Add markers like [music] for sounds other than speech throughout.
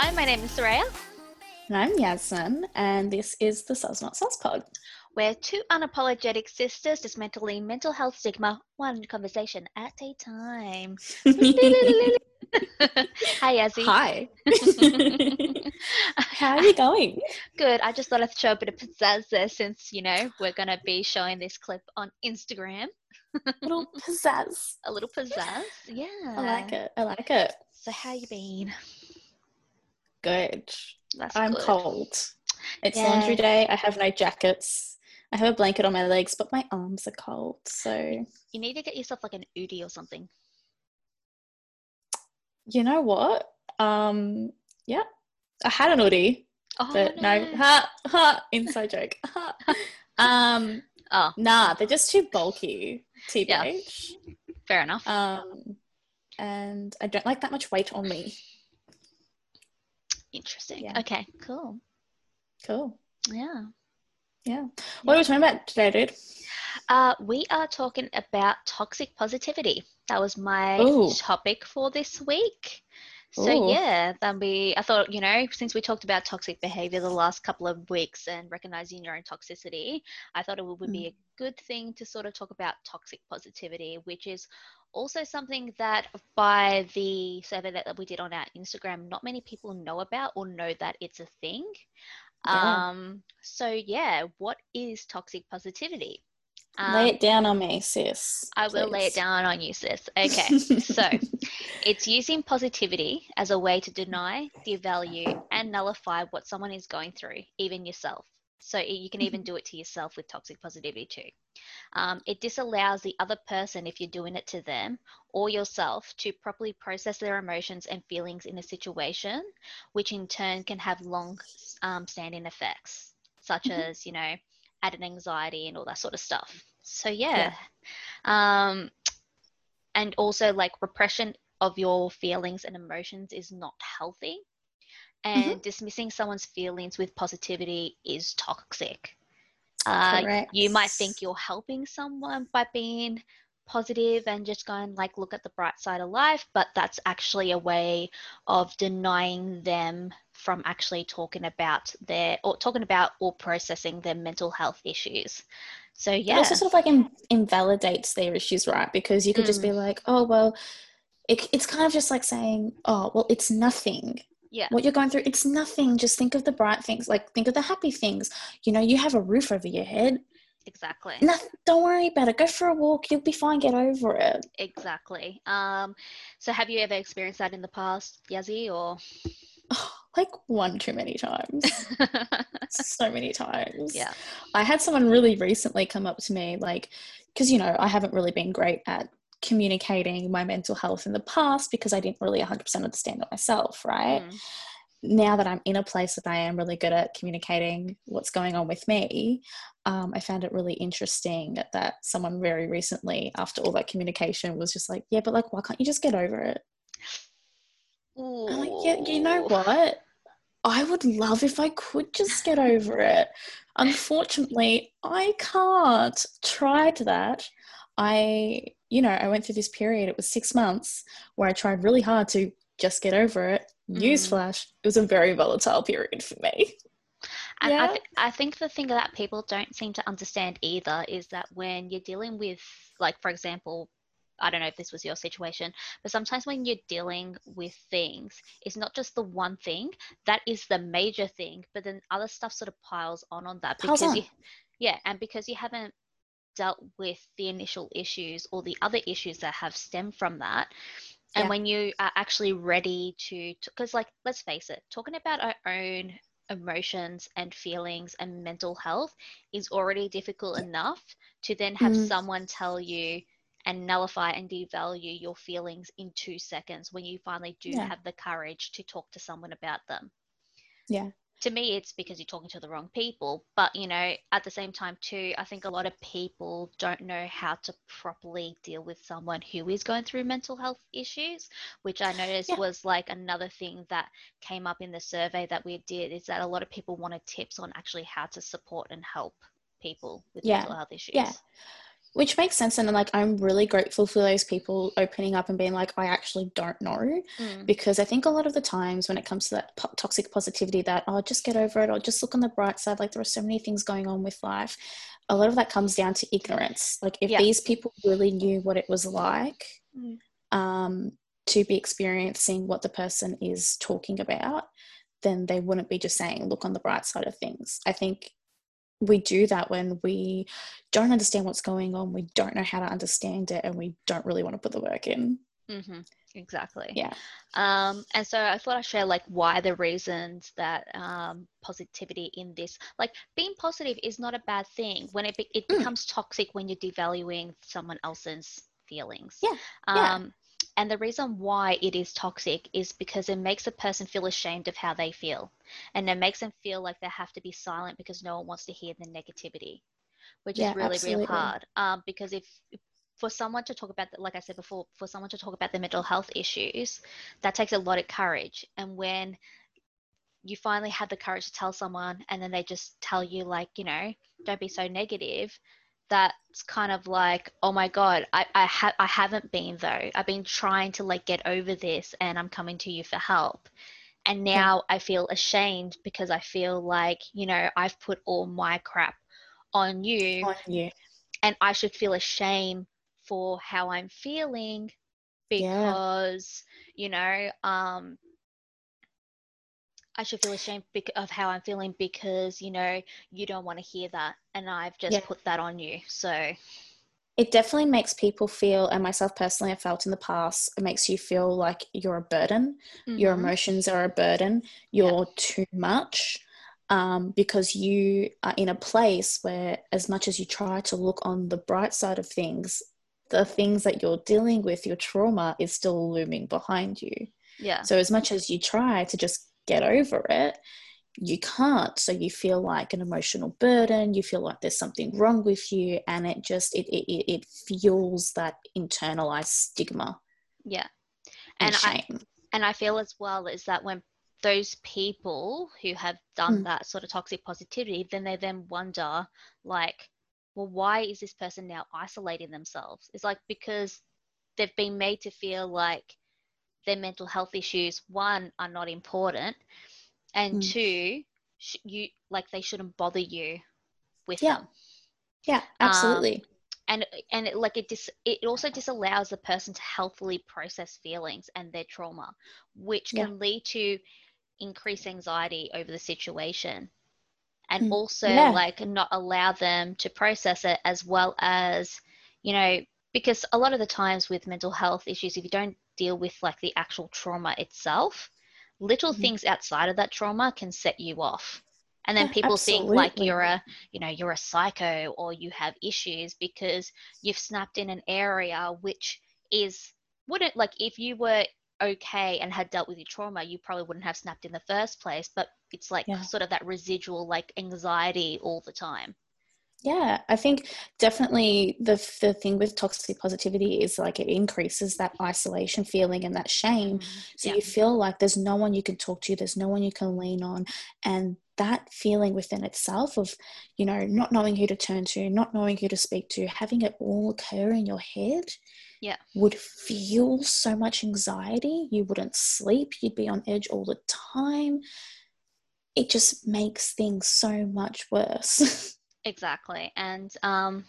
Hi, my name is Soraya. And I'm Yasmin, and this is the Soz Not Soz Pod. We're two unapologetic sisters dismantling mental health stigma, one conversation at a time. [laughs] Hi, Yazzie. Hi. [laughs] How are you going? Good. I just thought I'd show a bit of pizzazz there since, you know, we're going to be showing this clip on Instagram. A little [laughs] pizzazz. A little pizzazz. Yeah. I like it. I like it. So, how you been? Good. That's I'm good. cold. It's Yeah. laundry day. I have no jackets. I have a blanket on my legs, but my arms are cold. So, You need to get yourself like an Udi or something. you know what? Um, yeah. I had an hoodie, Oh, but no. Ha, ha, inside joke. [laughs] Ha. um, Oh, nah, they're just too bulky. Yeah. TBH. fair enough. Um, and I don't like that much weight on me. Interesting. yeah. Okay, cool. Cool. Yeah. Yeah. What are we talking about today, dude? Uh, we are talking about toxic positivity. That was my Ooh. topic for this week. So Ooh. yeah, then we I thought, you know, since we talked about toxic behavior the last couple of weeks and recognizing your own toxicity, I thought it would, would be a good thing to sort of talk about toxic positivity, which is also something that by the survey that, that we did on our Instagram, not many people know about or know that it's a thing. Yeah. Um, so yeah, what is toxic positivity? Um, Lay it down on me, sis. I will lay it down on you, sis. [laughs] Okay, so it's using positivity as a way to deny, devalue, and nullify what someone is going through, even yourself. So you can even do it to yourself with toxic positivity too. Um, it disallows the other person, if you're doing it to them or yourself, to properly process their emotions and feelings in a situation, which in turn can have long um, standing effects, such Mhm. as, you know, added anxiety and all that sort of stuff. So, yeah. Um, and also, like, repression of your feelings and emotions is not healthy. And dismissing someone's feelings with positivity is toxic. Uh, you might think you're helping someone by being positive and just going like look at the bright side of life but that's actually a way of denying them from actually talking about their or talking about or processing their mental health issues so yeah, It also sort of like in- invalidates their issues, right? Because you could just Mm. be like, oh, well, it, it's kind of just like saying, oh, well, it's nothing. Yeah What you're going through, it's nothing. Just think of the bright things. Like, think of the happy things. You know, you have a roof over your head. exactly Nothing, don't worry about it. Go for a walk. You'll be fine. Get over it. exactly um so have you ever experienced that in the past yazzie or Oh, [sighs] like one too many times. [laughs] so many times. yeah I had someone really recently come up to me, like, because, you know, I haven't really been great at communicating my mental health in the past because I didn't really 100% understand it myself, right? Mm. Now that I'm in a place that I am really good at communicating what's going on with me, um, I found it really interesting that someone very recently, after all that communication, was just like, yeah, but like, why can't you just get over it? I'm like, yeah, you know what? I would love if I could just get over it. Unfortunately, I can't. Tried that. I, you know, I went through this period, it was six months, where I tried really hard to just get over it. Mm. Newsflash, it was a very volatile period for me. And I, Yeah. th- I think the thing that people don't seem to understand either is that when you're dealing with, like, for example, I don't know if this was your situation, but sometimes when you're dealing with things, it's not just the one thing that is the major thing, but then other stuff sort of piles on on that Piles because on. you, yeah, and because you haven't dealt with the initial issues or the other issues that have stemmed from that. And Yeah. when you are actually ready to, because, like, let's face it, talking about our own emotions and feelings and mental health is already difficult enough to then have Mm. someone tell you and nullify and devalue your feelings in two seconds when you finally do Yeah. have the courage to talk to someone about them Yeah. To me it's because you're talking to the wrong people but you know at the same time too i think a lot of people don't know how to properly deal with someone who is going through mental health issues which i noticed Yeah. was like another thing that came up in the survey that we did is that a lot of people wanted tips on actually how to support and help people with Yeah. mental health issues Yeah. Which makes sense and like i'm really grateful for those people opening up and being like i actually don't know Mm. because i think a lot of the times when it comes to that po- toxic positivity that oh just get over it or just look on the bright side like there are so many things going on with life a lot of that comes down to ignorance like if Yeah. these people really knew what it was like Mm. um, to be experiencing what the person is talking about then they wouldn't be just saying look on the bright side of things i think we do that when we don't understand what's going on we don't know how to understand it and we don't really want to put the work in hmm Exactly. yeah Um, and so I thought I'd share like why the reasons that um, positivity in this, like being positive is not a bad thing when it, be- it Mm. becomes toxic when you're devaluing someone else's feelings. Yeah, yeah. And the reason why it is toxic is because it makes a person feel ashamed of how they feel. And it makes them feel like they have to be silent because no one wants to hear the negativity, which Yeah, is really, absolutely. really hard. Um, because if, for someone to talk about, the, like I said before, for someone to talk about their mental health issues, that takes a lot of courage. And when you finally have the courage to tell someone and then they just tell you, like, you know, don't be so negative, that's kind of like, oh my God, I, I, ha- I haven't been though. I've been trying to like get over this and I'm coming to you for help. And Yeah. now I feel ashamed because I feel like, you know, I've put all my crap on you on you and I should feel ashamed for how I'm feeling Yeah. because you know um I should feel ashamed of how I'm feeling because you know you don't want to hear that and I've just Yeah. put that on you so. It definitely makes people feel and myself personally i've felt in the past it makes you feel like you're a burden. Your Mhm. emotions are a burden. You're too much um, because you are in a place where as much as you try to look on the bright side of things the things that you're dealing with your trauma is still looming behind you. Yeah. So as much as you try to just get over it you can't so you feel like an emotional burden you feel like there's something wrong with you and it just it it, it- fuels that internalized stigma yeah and, and I and I feel as well is that when those people who have done Mm. that sort of toxic positivity, then they then wonder, like, well, why is this person now isolating themselves? It's like because they've been made to feel like their mental health issues, one, are not important, and Mm. two, sh- you like they shouldn't bother you with Yeah. them. yeah absolutely and and it, like it dis, it also disallows the person to healthily process feelings and their trauma which Yeah. can lead to increased anxiety over the situation and Mm, also yeah. like not allow them to process it as well as you know because a lot of the times with mental health issues if you don't deal with like the actual trauma itself little Mhm. things outside of that trauma can set you off and then people think like you're a you know you're a psycho or you have issues because you've snapped in an area which is wouldn't like if you were okay and had dealt with your trauma you probably wouldn't have snapped in the first place but it's like Yeah. sort of that residual like anxiety all the time Yeah, I think definitely the the thing with toxic positivity is like it increases that isolation feeling and that shame. Mm-hmm. So yeah you feel like there's no one you can talk to, there's no one you can lean on, and that feeling within itself of, you know, not knowing who to turn to, not knowing who to speak to, having it all occur in your head, Yeah. would fuel so much anxiety. You wouldn't sleep, you'd be on edge all the time. It just makes things so much worse. [laughs] Exactly. And um,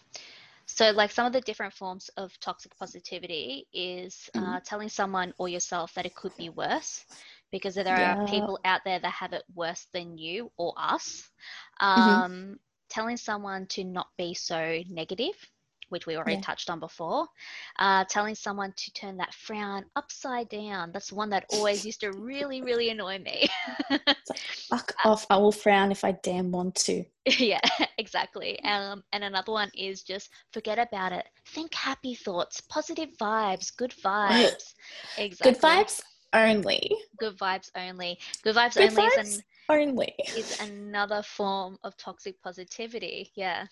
so, like, some of the different forms of toxic positivity is uh, telling someone or yourself that it could be worse because there Yeah. are people out there that have it worse than you or us. Mhm. Um, Telling someone to not be so negative, which we already Yeah. touched on before. Uh, telling someone to turn that frown upside down. That's one that always used to really, really annoy me. [laughs] Fuck off, I will frown if I damn want to. [laughs] yeah, [laughs] exactly. Um, and another one is just forget about it. Think happy thoughts, positive vibes, good vibes. Exactly. Good vibes only. Good vibes only. Good vibes Good only vibes is, an, only. is another form of toxic positivity. Yeah.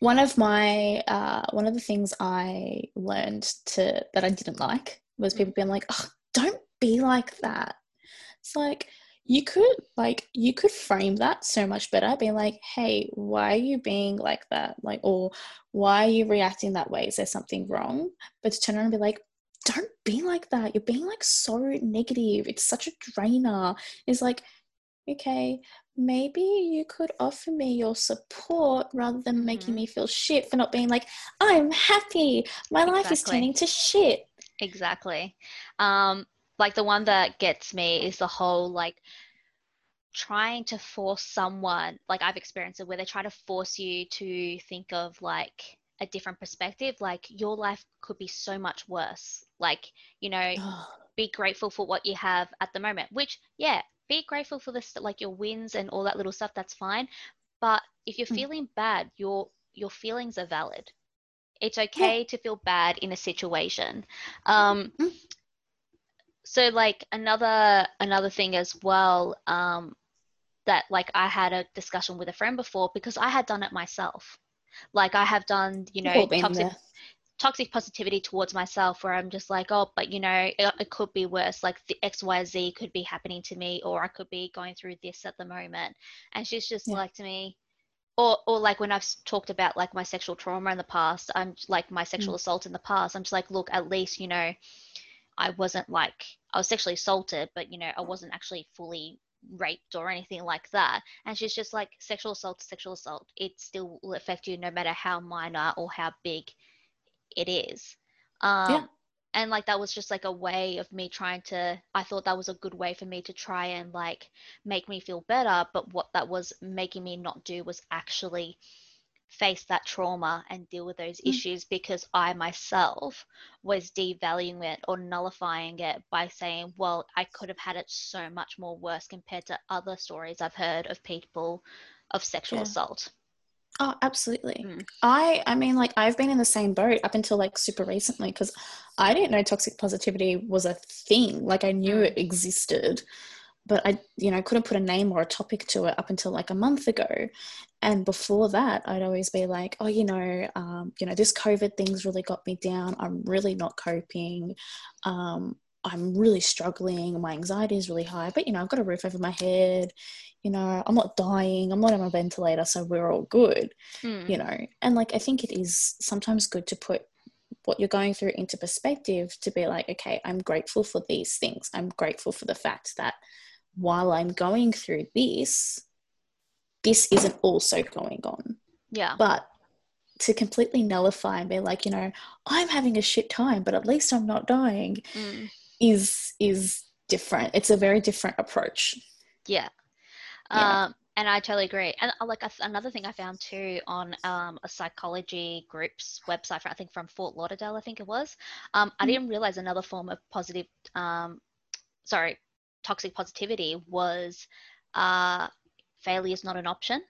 One of my uh, one of the things I learned to that I didn't like was Mm. people being like, "Oh, don't be like that." It's like you could like you could frame that so much better being like hey why are you being like that? Like or why are you reacting that way? Is there something wrong? But to turn around and be like don't be like that. You're being like so negative. It's such a drainer. It's like okay maybe you could offer me your support rather than mm-hmm. making me feel shit for not being like i'm happy. My exactly. life is turning to shit. Exactly. Um like the one that gets me is the whole like trying to force someone like I've experienced it where they try to force you to think of like a different perspective like your life could be so much worse. Like you know be grateful for what you have at the moment which yeah be grateful for this like your wins and all that little stuff that's fine but if you're mm. feeling bad your your feelings are valid it's okay yeah. to feel bad in a situation um, mm so like another another thing as well um, that like I had a discussion with a friend before because I had done it myself. Like I have done, you know, toxic toxic positivity towards myself where I'm just like, oh, but you know, it, it, could be worse. Like the X, Y, Z could be happening to me, or I could be going through this at the moment. And she's just yeah. like to me, or or like when I've talked about like my sexual trauma in the past, I'm like my sexual mm. assault in the past. I'm just like, look, at least you know, I wasn't like I was sexually assaulted, but you know, I wasn't actually fully raped or anything like that. And she's just like sexual assault, sexual assault. It still will affect you no matter how minor or how big it is. Um, yeah. And like that was just like a way of me trying to. I thought that was a good way for me to try and like make me feel better. But what that was making me not do was actually face that trauma and deal with those mm. issues because I myself was devaluing it or nullifying it by saying, well, I could have had it so much more worse compared to other stories I've heard of people of sexual yeah. assault. Oh, absolutely. Mm. I I mean like I've been in the same boat up until like super recently because I didn't know toxic positivity was a thing. Like I knew mm. it existed, but I, you know, couldn't put a name or a topic to it up until like a month ago. And before that, I'd always be like, oh, you know, um, you know, this COVID thing's really got me down. I'm really not coping. Um, I'm really struggling. My anxiety is really high, but you know, I've got a roof over my head. You know, I'm not dying. I'm not on a ventilator, so we're all good. Mm. You know, and like I think it is sometimes good to put what you're going through into perspective to be like, okay, I'm grateful for these things. I'm grateful for the fact that while I'm going through this, this isn't also going on. Yeah. But to completely nullify and be like, you know, I'm having a shit time, but at least I'm not dying mm. Is is different. It's a very different approach. Yeah. yeah. Um, and I totally agree. And uh, like another thing I found too on um, a psychology group's website, I think from Fort Lauderdale, I think it was. Um, I didn't realize another form of positive, um, sorry, toxic positivity was uh, failure is not an option.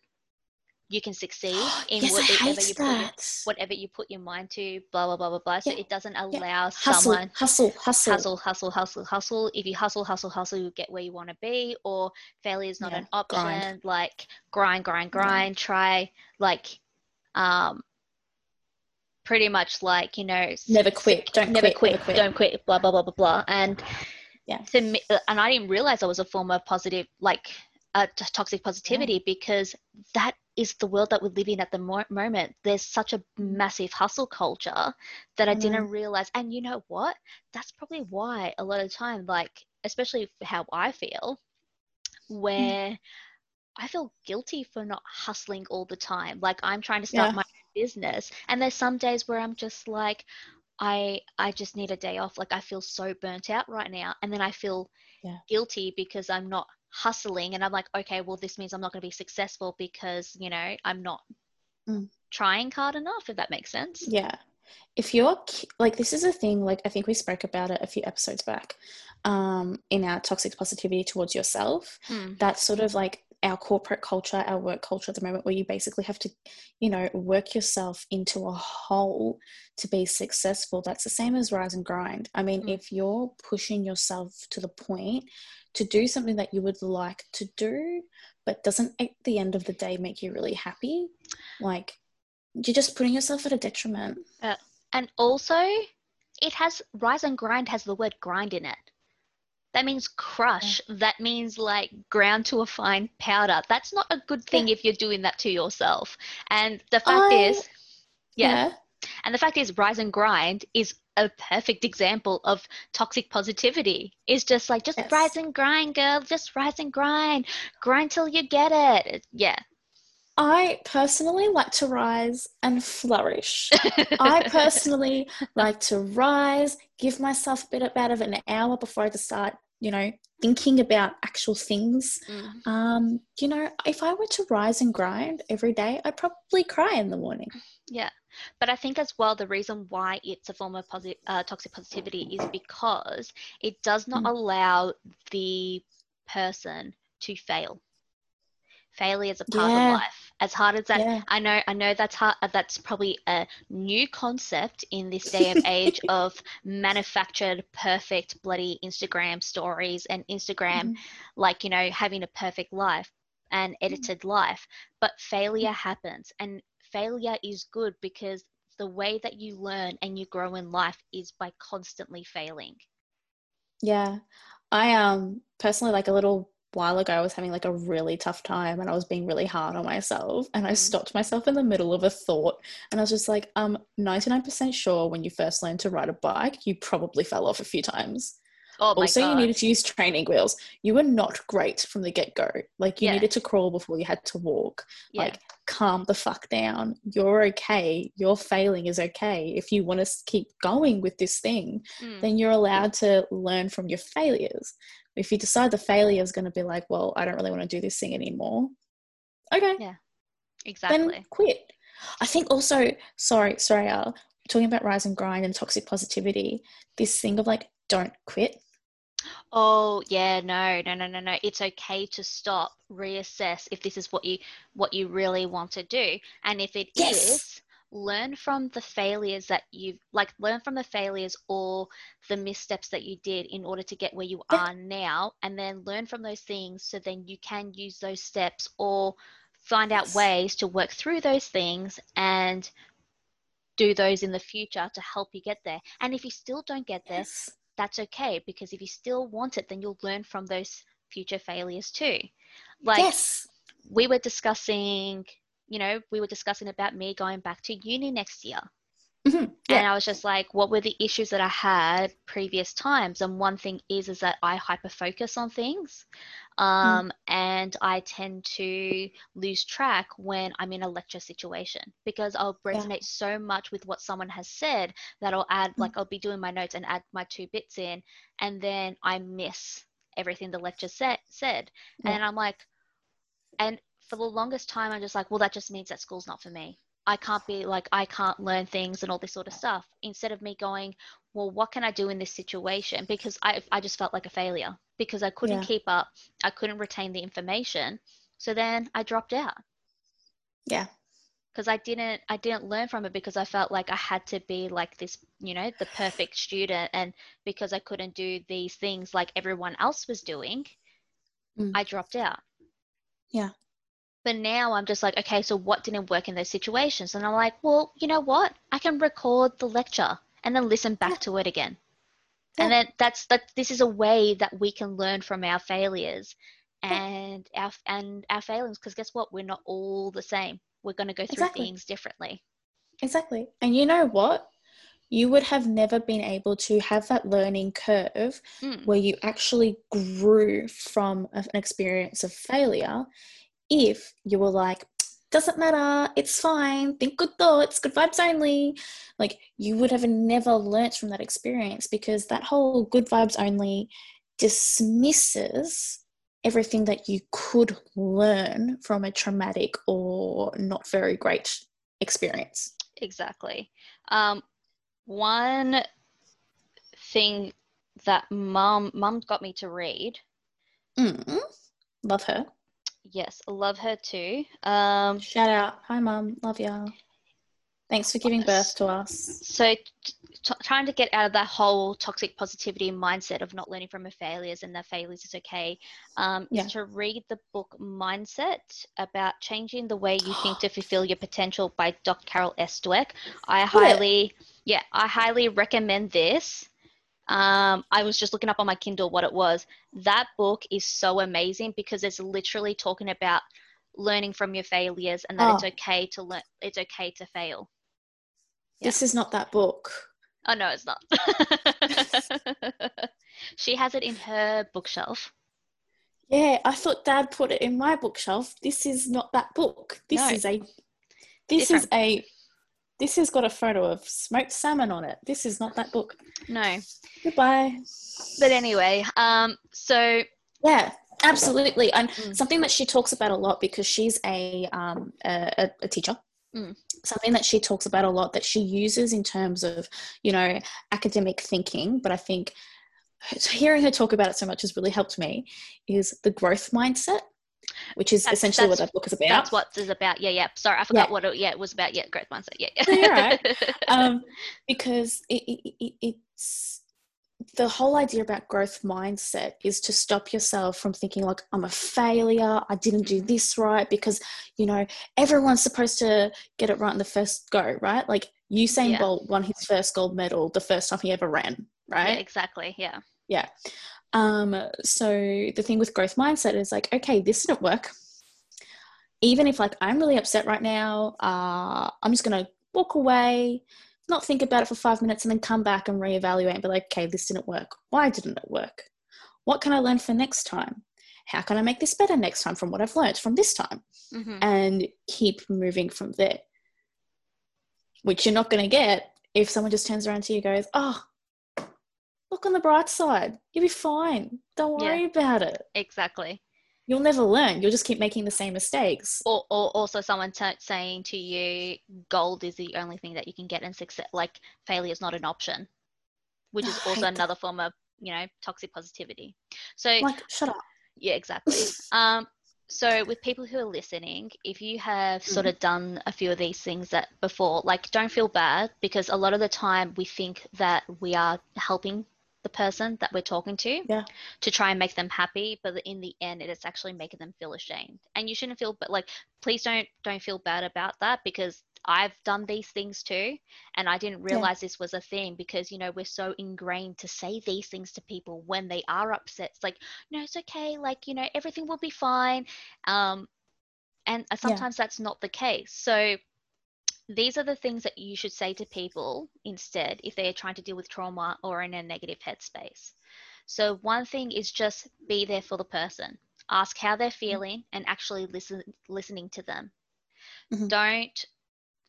You can succeed [gasps] in yes, whatever you put your, whatever you put your mind to. Blah blah blah blah blah. So yeah. it doesn't allow yeah. someone hustle, hustle, hustle, hustle, hustle, hustle. If you hustle, hustle, hustle, you get where you want to be. Or failure is not yeah. an option. Grind. Like grind, grind, grind. Try like um pretty much like you know never quit don't never quit, quit, don't quit blah blah blah blah blah and yeah to me, and i didn't realize that was a form of positive like uh, toxic positivity yeah. because that is the world that we live in at the moment. There's such a massive hustle culture that I mm. didn't realize. And you know what? That's probably why a lot of time, like, especially how I feel, where mm. I feel guilty for not hustling all the time. Like, I'm trying to start yeah. my business. And there's some days where I'm just like, I I just need a day off. Like I feel so burnt out right now. And then I feel yeah. guilty because I'm not hustling and I'm like, okay, well, this means I'm not going to be successful because, you know, I'm not mm. trying hard enough, if that makes sense. Yeah. If you're like, this is a thing, like, I think we spoke about it a few episodes back um, in our toxic positivity towards yourself. Mm. That sort of like our corporate culture, our work culture at the moment, where you basically have to, you know, work yourself into a hole to be successful. That's the same as rise and grind. I mean, mm. if you're pushing yourself to the point to do something that you would like to do, but doesn't at the end of the day make you really happy, like you're just putting yourself at a detriment. Uh, and also, it has rise and grind has the word grind in it. That means crush. Yeah. That means like ground to a fine powder. That's not a good thing yeah. if you're doing that to yourself. And the fact I, is, yeah. yeah. And the fact is, rise and grind is a perfect example of toxic positivity. Is just like, just yes. rise and grind, girl. Just rise and grind. Grind till you get it. Yeah. I personally like to rise and flourish. I [laughs] personally like to rise, give myself a bit about of an hour before I start, you know, thinking about actual things. Mm. Um, you know, if I were to rise and grind every day, I'd probably cry in the morning. Yeah. But I think as well, the reason why it's a form of posi- uh, toxic positivity is because it does not mm. allow the person to fail. Failure is a part yeah. of life. As hard as that, yeah. I know, I know that's hard. That's probably a new concept in this day and age [laughs] of manufactured, perfect, bloody Instagram stories and Instagram, mm. like you know, having a perfect life and mm. edited life. But failure mm. happens, and failure is good because the way that you learn and you grow in life is by constantly failing. Yeah. I um personally like a little while ago I was having like a really tough time and I was being really hard on myself and I mm. stopped myself in the middle of a thought and I was just like um 99% sure when you first learned to ride a bike you probably fell off a few times. Oh also, God. you needed to use training wheels. You were not great from the get go. Like, you yeah. needed to crawl before you had to walk. Yeah. Like, calm the fuck down. You're okay. Your failing is okay. If you want to keep going with this thing, mm. then you're allowed to learn from your failures. If you decide the failure is going to be like, well, I don't really want to do this thing anymore, okay. Yeah, exactly. Then quit. I think also, sorry, sorry, Al, talking about rise and grind and toxic positivity, this thing of like, don't quit Oh yeah, no, no, no, no, no. It's okay to stop, reassess if this is what you what you really want to do, and if it yes. is, learn from the failures that you've like learn from the failures or the missteps that you did in order to get where you are now, and then learn from those things so then you can use those steps or find out ways to work through those things and do those in the future to help you get there. And if you still don't get there, yes that's okay because if you still want it, then you'll learn from those future failures too. Like yes. we were discussing, you know, we were discussing about me going back to uni next year. Mm-hmm. Yeah. And I was just like, what were the issues that I had previous times? And one thing is, is that I hyper focus on things, um, mm. and I tend to lose track when I'm in a lecture situation because I'll resonate yeah. so much with what someone has said that I'll add, mm. like, I'll be doing my notes and add my two bits in, and then I miss everything the lecture set, said, yeah. and I'm like, and for the longest time, I'm just like, well, that just means that school's not for me I can't be like, I can't learn things and all this sort of stuff. Instead of me going, well, what can I do in this situation? Because I, I just felt like a failure because I couldn't yeah. keep up. I couldn't retain the information. So then I dropped out. Yeah. Because I didn't, I didn't learn from it because I felt like I had to be like this, you know, the perfect student, and because I couldn't do these things like everyone else was doing, mm. I dropped out. Yeah. But now I'm just like, okay, so what didn't work in those situations? And I'm like, well, you know what? I can record the lecture and then listen back yeah. to it again. Yeah. And then that's that. This is a way that we can learn from our failures and yeah. our and our failings. Because guess what? We're not all the same. We're going to go through exactly. things differently. Exactly. And you know what? You would have never been able to have that learning curve mm. where you actually grew from an experience of failure if you were like, doesn't matter, it's fine, think good thoughts, good vibes only, like you would have never learnt from that experience because that whole good vibes only dismisses everything that you could learn from a traumatic or not very great experience. Exactly. Um, one thing that mum mum got me to read. Mm, love her. Yes, love her too. Um, Shout out. Hi, mum. Love ya. Thanks for giving birth to us. So, t- trying to get out of that whole toxic positivity mindset of not learning from your failures and that failures is okay um, yeah. is to read the book Mindset about changing the way you think to fulfill your potential by Dr. Carol S. Dweck. I highly, yeah, I highly recommend this Um, I was just looking up on my Kindle what it was. That book is so amazing because it's literally talking about learning from your failures and that Oh. it's okay to learn. It's okay to fail. This is not that book. Oh no, it's not. [laughs] she has it in her bookshelf. Yeah, I thought Dad put it in my bookshelf. This is not that book. This No. is a. This is a. This has got a photo of smoked salmon on it. This is not that book. No, Goodbye. but anyway, um, so Yeah, absolutely. And Mm. something that she talks about a lot because she's a um, a, a- teacher. Mm. Something that she talks about a lot that she uses in terms of you know academic thinking, but I think hearing her talk about it so much has really helped me. Is the growth mindset, which is That's- essentially what that book is about. that's what it's about. Yeah, yeah. Sorry, I forgot Yeah. what it, yeah, it was about. Yeah, growth mindset. Yeah. You're right. [laughs] um, because it, it, it, it's the whole idea about growth mindset is to stop yourself from thinking like i'm a failure i didn't do this right because you know everyone's supposed to get it right in the first go right like usain Yeah. bolt won his first gold medal the first time he ever ran yeah, right exactly. Yeah. yeah. Um, so the thing with growth mindset is like, okay, this didn't work. Even if like I'm really upset right now, uh, I'm just gonna walk away, not think about it for five minutes, and then come back and reevaluate and be like, okay, this didn't work. Why didn't it work? What can I learn for next time? How can I make this better next time from what I've learned from this time? hmm And keep moving from there. Which you're not gonna get if someone just turns around to you and goes, oh, look on the bright side. You'll be fine. Don't Yeah. worry about it. Exactly. You'll never learn. You'll just keep making the same mistakes. Or, or also someone t- saying to you, gold is the only thing that you can get, and success, like failure is not an option, which is also hate that. another form of, you know, toxic positivity. So Like, shut up. Yeah, exactly. [laughs] um, so with people who are listening, if you have sort Mm. of done a few of these things that before, like don't feel bad because a lot of the time we think that we are helping the person that we're talking to Yeah. to try and make them happy, but in the end it is actually making them feel ashamed. And you shouldn't feel but like please don't don't feel bad about that because I've done these things too and I didn't Yeah. realize this was a thing because you know we're so ingrained to say these things to people when they are upset. It's like no, it's okay. Like, you know, everything will be fine. Um, and uh, sometimes that's not the case. So these are the things that you should say to people instead if they are trying to deal with trauma or in a negative headspace. So one thing is just be there for the person. Ask how they're feeling and actually listen listening to them. Mhm. Don't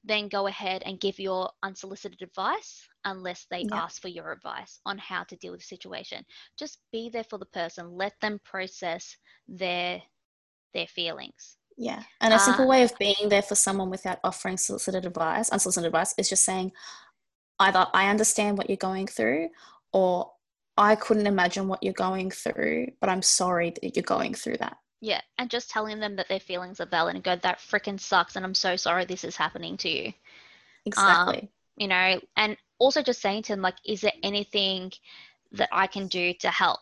then go ahead and give your unsolicited advice unless they Yeah. ask for your advice on how to deal with the situation. Just be there for the person. Let them process their their feelings. Yeah. And a Uh, simple way of being there for someone without offering solicited advice, unsolicited advice, is just saying either I understand what you're going through or I couldn't imagine what you're going through, but I'm sorry that you're going through that. Yeah, and just telling them that their feelings are valid and go, that freaking sucks, and I'm so sorry this is happening to you. Exactly. You know, and also just saying to them, like, is there anything that I can do to help?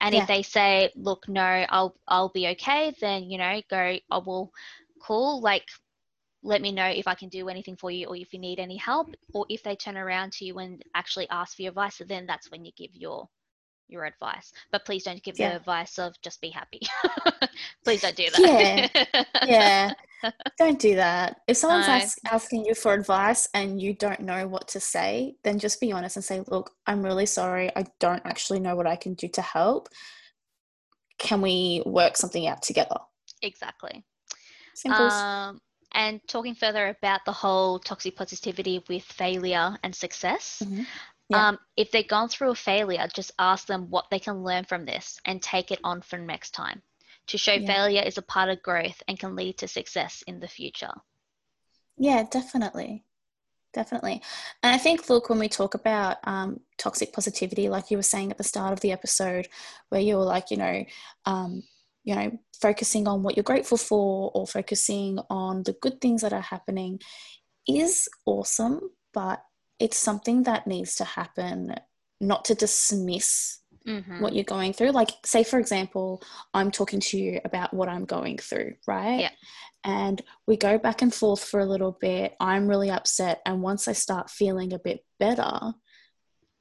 And Yeah. if they say, look, no, I'll I'll be okay, then you know, go, oh will cool, like let me know if I can do anything for you or if you need any help. Or if they turn around to you and actually ask for your advice, then that's when you give your your advice. But please don't give Yeah. the advice of just be happy. [laughs] please don't do that. yeah. yeah [laughs] Don't do that. If someone's No. ask, asking you for advice and you don't know what to say, then just be honest and say, Look, I'm really sorry. I don't actually know what I can do to help. Can we work something out together? exactly. Um, and talking further about the whole toxic positivity with failure and success. Mhm. Yeah. Um, if they've gone through a failure, just ask them what they can learn from this and take it on for next time. To show Yeah. failure is a part of growth and can lead to success in the future. Yeah, definitely. Definitely. And I think, look, when we talk about um, toxic positivity, like you were saying at the start of the episode, where you were like, you know, um, you know, focusing on what you're grateful for or focusing on the good things that are happening is awesome, but it's something that needs to happen, not to dismiss Mhm. what you're going through. Like, say, for example, I'm talking to you about what I'm going through, right? Yeah. And we go back and forth for a little bit. I'm really upset. And once I start feeling a bit better,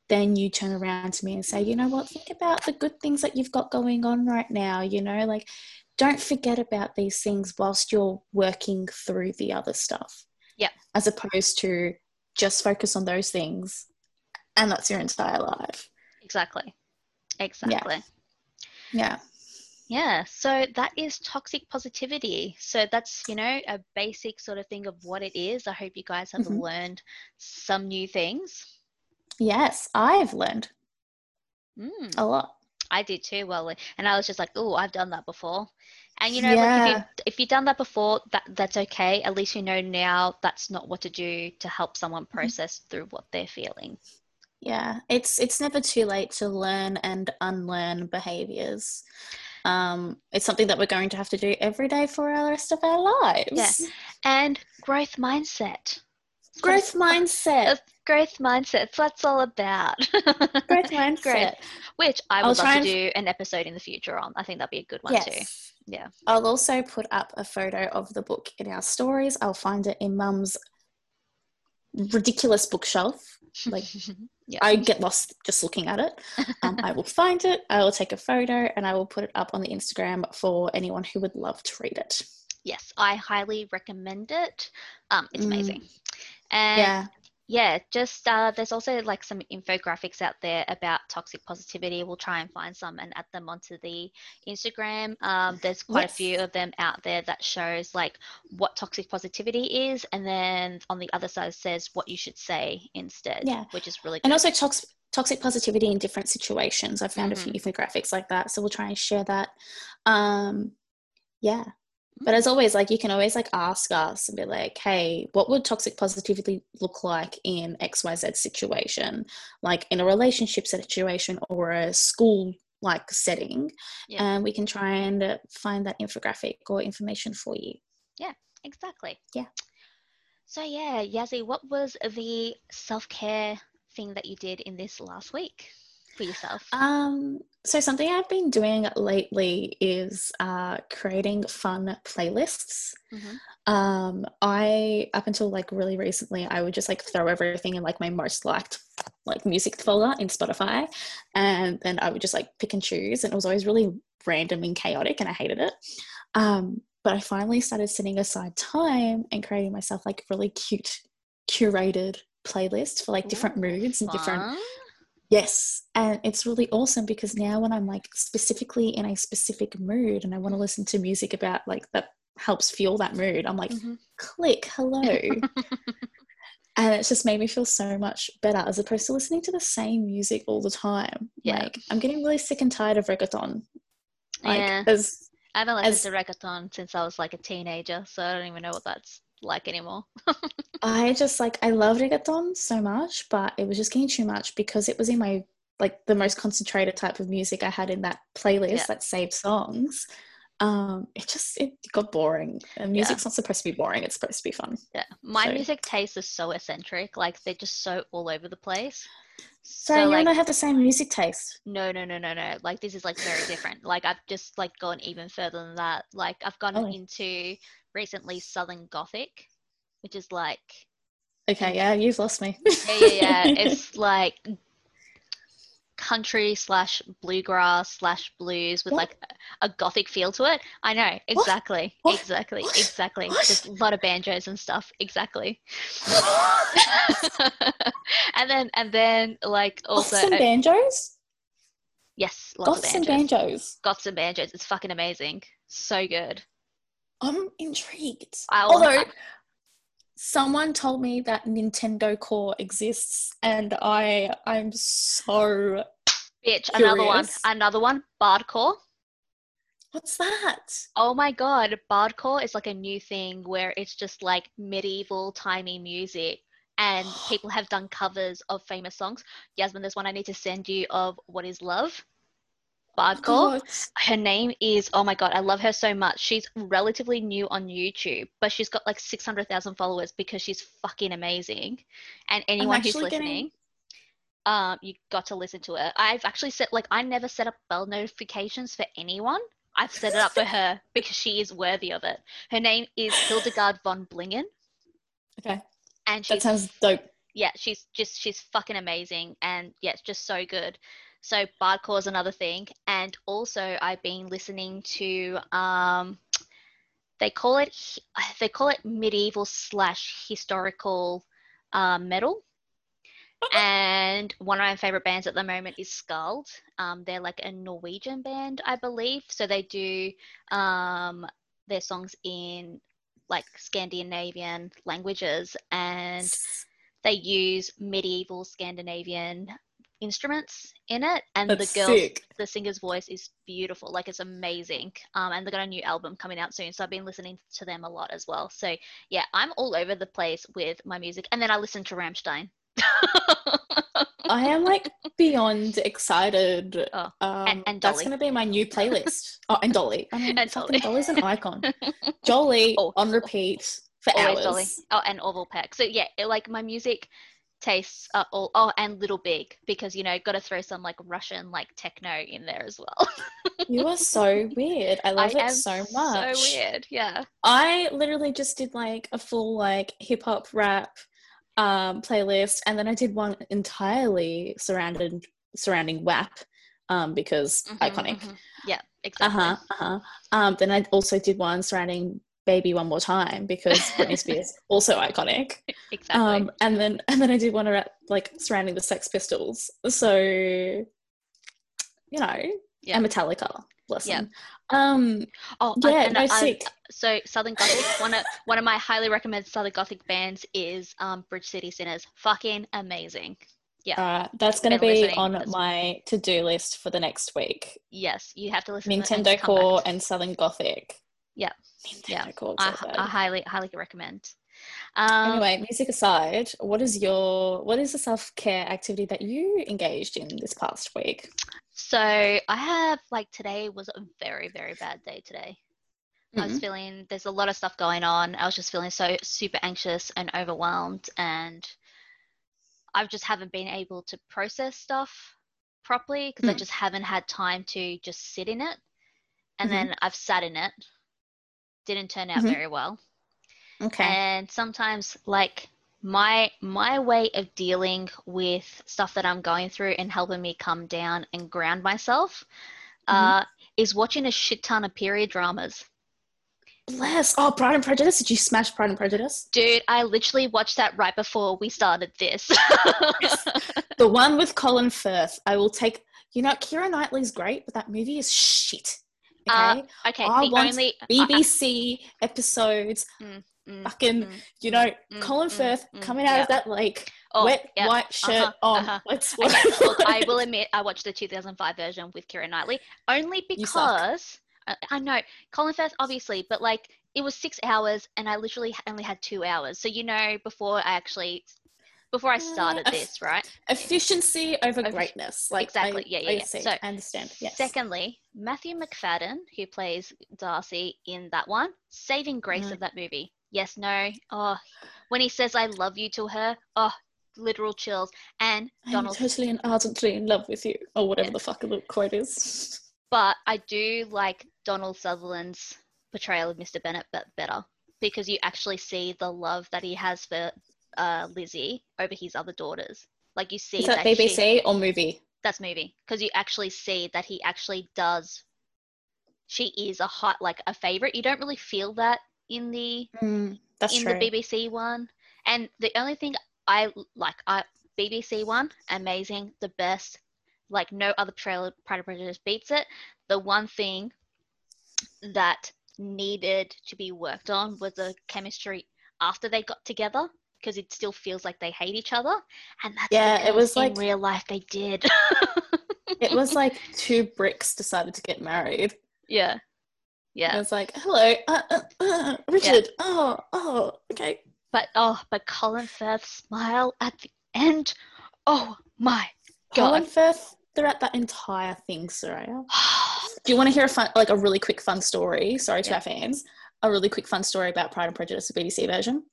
then you turn around to me and say, you know what, think about the good things that you've got going on right now, you know, like don't forget about these things whilst you're working through the other stuff. Yeah. As opposed to just focus on those things and that's your entire life. Exactly. Exactly. Yeah. Yeah, so that is toxic positivity. So that's, you know, a basic sort of thing of what it is. I hope you guys have Mhm. learned some new things. Yes, I've learned Mm, a lot. I did too, well, and I was just like, oh, I've done that before. And you know, like if Yeah. you if you've done that before, that that's okay. At least you know now that's not what to do to help someone Mm-hmm. process through what they're feeling. Yeah, it's it's never too late to learn and unlearn behaviors. Um, it's something that we're going to have to do every day for the rest of our lives. And growth mindset. Growth mindset. Growth mindset. That's all about. Growth [laughs] mindset. Which I I'll would love to do an episode in the future on. I think that'd be a good one too. Yes. Yeah. I'll also put up a photo of the book in our stories. I'll find it in Mum's ridiculous bookshelf. Like [laughs] yeah. I get lost just looking at it. Um, I will find it. I will take a photo and I will put it up on the Instagram for anyone who would love to read it. yes, I highly recommend it. Um, it's Mm. amazing. And Yeah. Yeah, just uh, there's also like some infographics out there about toxic positivity. We'll try and find some and add them onto the Instagram. Um, there's quite a few of them out there that shows like what toxic positivity is, and then on the other side says what you should say instead. Yeah. which is really good. And also tox- toxic positivity in different situations. I found Mm-hmm. a few infographics like that. So we'll try and share that. Um, yeah. But as always, like you can always like ask us and be like, hey, what would toxic positivity look like in XYZ situation? Like in a relationship situation or a school like setting. Yeah. And we can try and find that infographic or information for you. Yeah, exactly. Yeah. So yeah, Yazzie, what was the self care thing that you did in this last week for yourself? Um, so something I've been doing lately is uh, creating fun playlists. Mhm. Um, I up until like really recently, I would just like throw everything in like my most liked like music folder in Spotify, and then I would just like pick and choose, and it was always really random and chaotic, and I hated it. Um, but I finally started setting aside time and creating myself like really cute, curated playlists for like different Ooh, moods and different Fun. Yes. And it's really awesome because now when I'm like specifically in a specific mood and I want to listen to music about like that helps fuel that mood, I'm like, Mhm. click, hello. [laughs] and it's just made me feel so much better as opposed to listening to the same music all the time. Yeah. Like I'm getting really sick and tired of reggaeton. Like yeah, as I haven't as- listened to reggaeton since I was like a teenager, so I don't even know what that's like anymore. [laughs] I just like I love reggaeton so much, but it was just getting too much because it was in my like the most concentrated type of music I had in that playlist Yeah. that saved songs. Um, it just it got boring. And music's not supposed to be boring; it's supposed to be fun. Yeah, my So- music taste is so eccentric. Like they're just so all over the place. So, So you like, and I have the same music taste. no, no, no, no, no. Like this is like very different. Like I've just like gone even further than that. Like I've gone Oh. into recently Southern Gothic, which is like Okay, yeah, you've lost me. yeah, yeah, yeah. [laughs] It's like country slash bluegrass slash blues with What? like a a gothic feel to it. I know exactly, What? exactly, What? exactly. What? Just a lot of banjos and stuff. Exactly. [laughs] and then and then like also Goths and banjos. yes, lots Goths of and banjos. banjos. Goths and banjos. It's fucking amazing. So good. I'm intrigued. I'll- Although someone told me that Nintendo Core exists, and I I'm so Bitch, another one. Another one. Bardcore. what's that? Oh my god, Bardcore is like a new thing where it's just like medieval timey music and [gasps] people have done covers of famous songs. Yasmin, there's one I need to send you of What is Love? God. Her name is, oh my god, I love her so much. She's relatively new on YouTube, but she's got like 600,000 followers because she's fucking amazing. And anyone who's actually getting- listening, um, you got to listen to her. I've actually set, like, I never set up bell notifications for anyone. I've set it up for [laughs] her because she is worthy of it. Her name is Hildegard von Blingen, Okay, and that she's sounds dope. yeah, she's just she's fucking amazing, and yeah, it's just so good. So Bardcore is another thing, and also I've been listening to um, they call it they call it medieval slash historical uh, metal. and one of my favorite bands at the moment is Skald. Um, they're like a Norwegian band, I believe. So they do um, their songs in like Scandinavian languages, and they use medieval Scandinavian instruments in it and That's the girl sick. the singer's voice is beautiful like it's amazing um and they've got a new album coming out soon so i've been listening to them a lot as well so yeah i'm all over the place with my music and then i listen to rammstein [laughs] I am like beyond excited. Oh, um, and- and that's going to be my new playlist. oh, and Dolly. I mean, [laughs] And Dolly. Dolly's an icon. [laughs] Jolene Oh. on repeat for always hours. Dolly. Oh, and Orville Peck. So yeah, it, like my music tastes are all. Oh, and Little Big because you know got to throw some like Russian like techno in there as well. [laughs] You are so weird. I love I it so much. So weird. Yeah. I literally just did like a full like hip hop rap um, playlist, and then I did one entirely surrounded surrounding WAP um, because Mhm, iconic. mhm. Yeah. uh-huh, Uh huh. Um, then I also did one surrounding "Baby One More Time" because [laughs] Britney Spears also iconic. [laughs] Exactly. Um, and then and then I did one around like surrounding the Sex Pistols. So you know, Yeah. and Metallica. Bless Yeah. them. Um, oh, yeah, and no, I- sick. so Southern Gothic, one of one of my highly recommended Southern Gothic bands is um, Bridge City Sinners. Fucking amazing. Yeah. Uh, that's going to be on my to-do list for the next week. Yes, you have to listen. to Nintendo back. Core and Southern Gothic. Yeah. Yeah. I, I highly highly recommend. Um, anyway, music aside, what is your what is the self-care activity that you engaged in this past week? So I have like today was a very very bad day today. I Mm-hmm. was feeling there's a lot of stuff going on. I was just feeling so super anxious and overwhelmed, and I just haven't been able to process stuff properly because I Mm. just haven't had time to just sit in it. And Mhm. then I've sat in it, didn't turn out Mhm. very well. Okay. And sometimes, like my my way of dealing with stuff that I'm going through and helping me come down and ground myself uh, is watching a shit ton of period dramas. Bless. Oh, Pride and Prejudice. Did you smash Pride and Prejudice? Dude, I literally watched that right before we started this. The one with Colin Firth. I will take. You know, Keira Knightley's great, but that movie is shit. Okay. Uh, okay, I the want only [laughs] BBC episodes. mm, Fucking, mm, you know, mm, Colin mm, Firth mm, coming out yeah. of that like oh, wet yeah. white shirt uh-huh, on. uh-huh. Let's Okay, look, [laughs] I will admit I watched the 2005 version with Keira Knightley only because I, I know Colin Firth obviously, but like it was six hours and I literally only had two hours. So you know, before I actually before I started Uh, this, right? efficiency over Over- greatness. Like exactly, I, yeah, yeah, I yeah. see. So, I understand. Yes. Secondly, Matthew Macfadyen, who plays Darcy in that one, saving grace Mm. of that movie. Yes, no. Oh, when he says "I love you" to her, oh, literal chills. And I'm Donald, totally and ardently in love with you, or whatever Yeah. the fuck the quote is. but I do like Donald Sutherland's portrayal of Mr. Bennet but better because you actually see the love that he has for uh, Lizzie over his other daughters. Like you see Is that she- BBC or movie? that's movie because you actually see that he actually does she is a hot like a favorite you don't really feel that in the Mm, in true. the bbc one and the only thing i like i bbc one amazing the best like no other trailer pride and prejudice beats it the one thing that needed to be worked on was the chemistry after they got together because it still feels like they hate each other and that's Yeah, it was in like- real life they did it was [laughs] like two bricks decided to get married. Yeah. It Yeah. was like, hello, uh, uh, uh, Richard. Oh, oh, okay. But oh, but Colin Firth's smile at the end. Oh my God. Colin. Firth throughout that entire thing, Soraya. [sighs] Do you want to hear a fun, like a really quick fun story? Sorry to Yeah. our fans. A really quick fun story about Pride and Prejudice, the BBC version.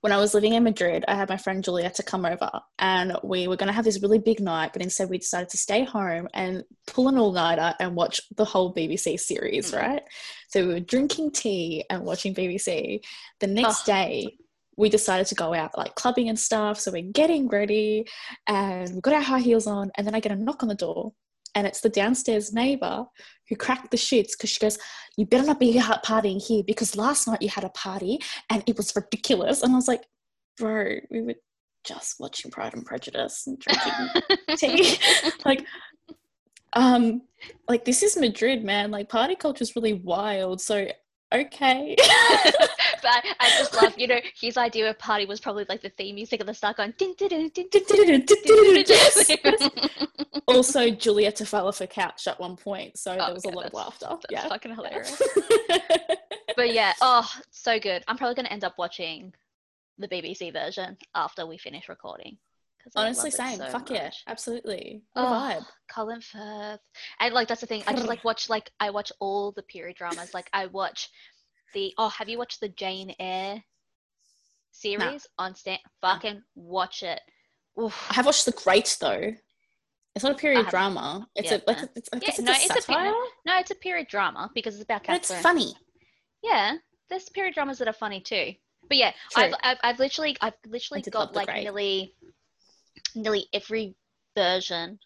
When I was living in Madrid, I had my friend Julia to come over, and we were going to have this really big night, but instead we decided to stay home and pull an all-nighter and watch the whole BBC series, Mm. right? So we were drinking tea and watching BBC. The next Oh. day, we decided to go out like clubbing and stuff. So we're getting ready and we've got our high heels on. And then I get a knock on the door and it's the downstairs neighbor who cracked the shits because she goes, You better not be partying here because last night you had a party and it was ridiculous. And I was like, Bro, we were just watching Pride and Prejudice and drinking [laughs] tea. [laughs] like, um, like this is Madrid, man. Like party culture is really wild. So okay. but I, I, just love, you know, his idea of party was probably like the theme music of the start going. also, Julieta fell off her couch at one point, so oh, there was okay, a lot of laughter. That's yeah, fucking hilarious. but yeah, oh, so good. I'm probably going to end up watching the BBC version after we finish recording. Honestly, same. So Fuck much. yeah, absolutely. What oh, vibe. Colin Firth, and like that's the thing. I just like [laughs] watch like I watch all the period dramas. Like I watch the oh, have you watched the Jane Eyre series no. on Stan? Fucking no. watch it. Oof. I have watched The Great though. It's not a period drama. It's yeah, a like it's, I guess no, it's a it's a no, it's a period drama because it's about Catherine. But it's funny. Yeah, there's period dramas that are funny too. But yeah, I've, I've, I've literally I've literally got like nearly nearly every version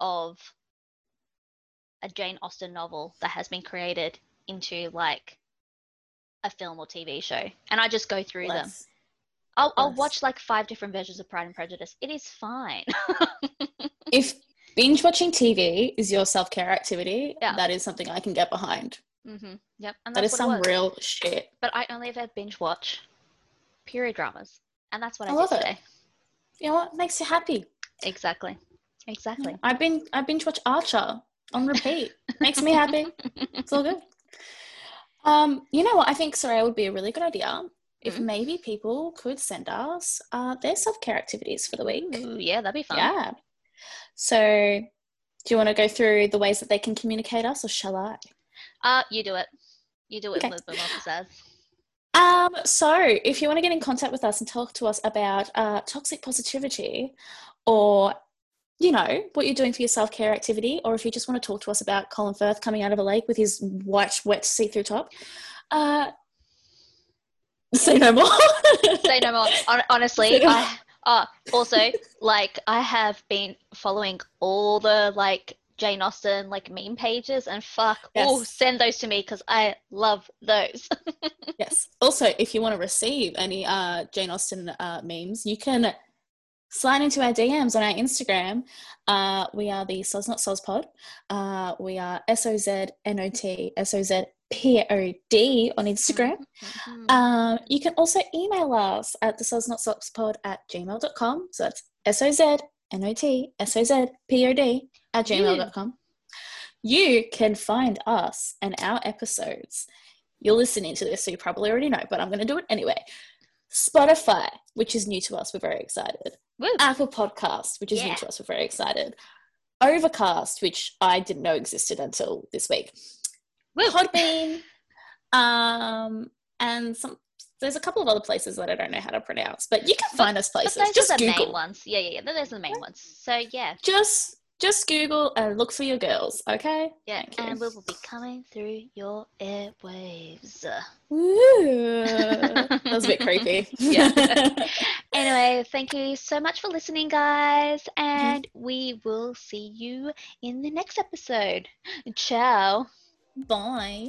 of a Jane Austen novel that has been created into like a film or TV show, and I just go through them. I'll, I'll watch like five different versions of Pride and Prejudice. It is fine. [laughs] if binge watching TV is your self care activity, yeah. that is something I can get behind. Mm-hmm. Yep, and that is some real shit. But I only ever binge watch period dramas, and that's what I, I love today. It. You know what makes you happy? Exactly. Exactly. I've been I binge watch Archer on repeat. makes me happy. It's all good. Um, you know what? I think Soraya would be a really good idea if mm-hmm. maybe people could send us uh, their self care activities for the week. Ooh, yeah, that'd be fun. Yeah. So, do you want to go through the ways that they can communicate us, or shall I? Uh, you do it. You do it, okay. Um, so, if you want to get in contact with us and talk to us about uh, toxic positivity or you know, what you're doing for your self care activity, or if you just want to talk to us about Colin Firth coming out of a lake with his white, wet, see through top, uh, [laughs] say no more. say no more. honestly, no I, uh, also, like, I have been following all the, like, Jane Austen, like, meme pages, and fuck, yes. oh, send those to me because I love those. [laughs] yes. Also, if you want to receive any uh, Jane Austen uh, memes, you can slide into our DMs on our Instagram. Uh, we are the Soz Not Soz Pod. Uh, we are S O Z N O T S O Z P O D on Instagram. Mm-hmm. Um, you can also email us at the Soz Not Soz Pod at gmail.com. So that's S O Z N O T S O Z P O D at gmail.com. You can find us and our episodes. You're listening to this, so you probably already know, but I'm going to do it anyway. Spotify, which is new to us, we're very excited. Woo. Apple Podcast, which is yeah. new to us, we're very excited. Overcast, which I didn't know existed until this week. Woo. Podbean, um, and some. There's a couple of other places that I don't know how to pronounce, but you can find us places. those Just are the Google. main ones. Yeah, yeah, yeah. Those are the main ones. So yeah. Just just Google and look for your girls, okay? Yeah, and we will be coming through your airwaves. Ooh, that was a bit creepy. [laughs] yeah. [laughs] anyway, thank you so much for listening, guys, and mm-hmm. we will see you in the next episode. Ciao. Bye.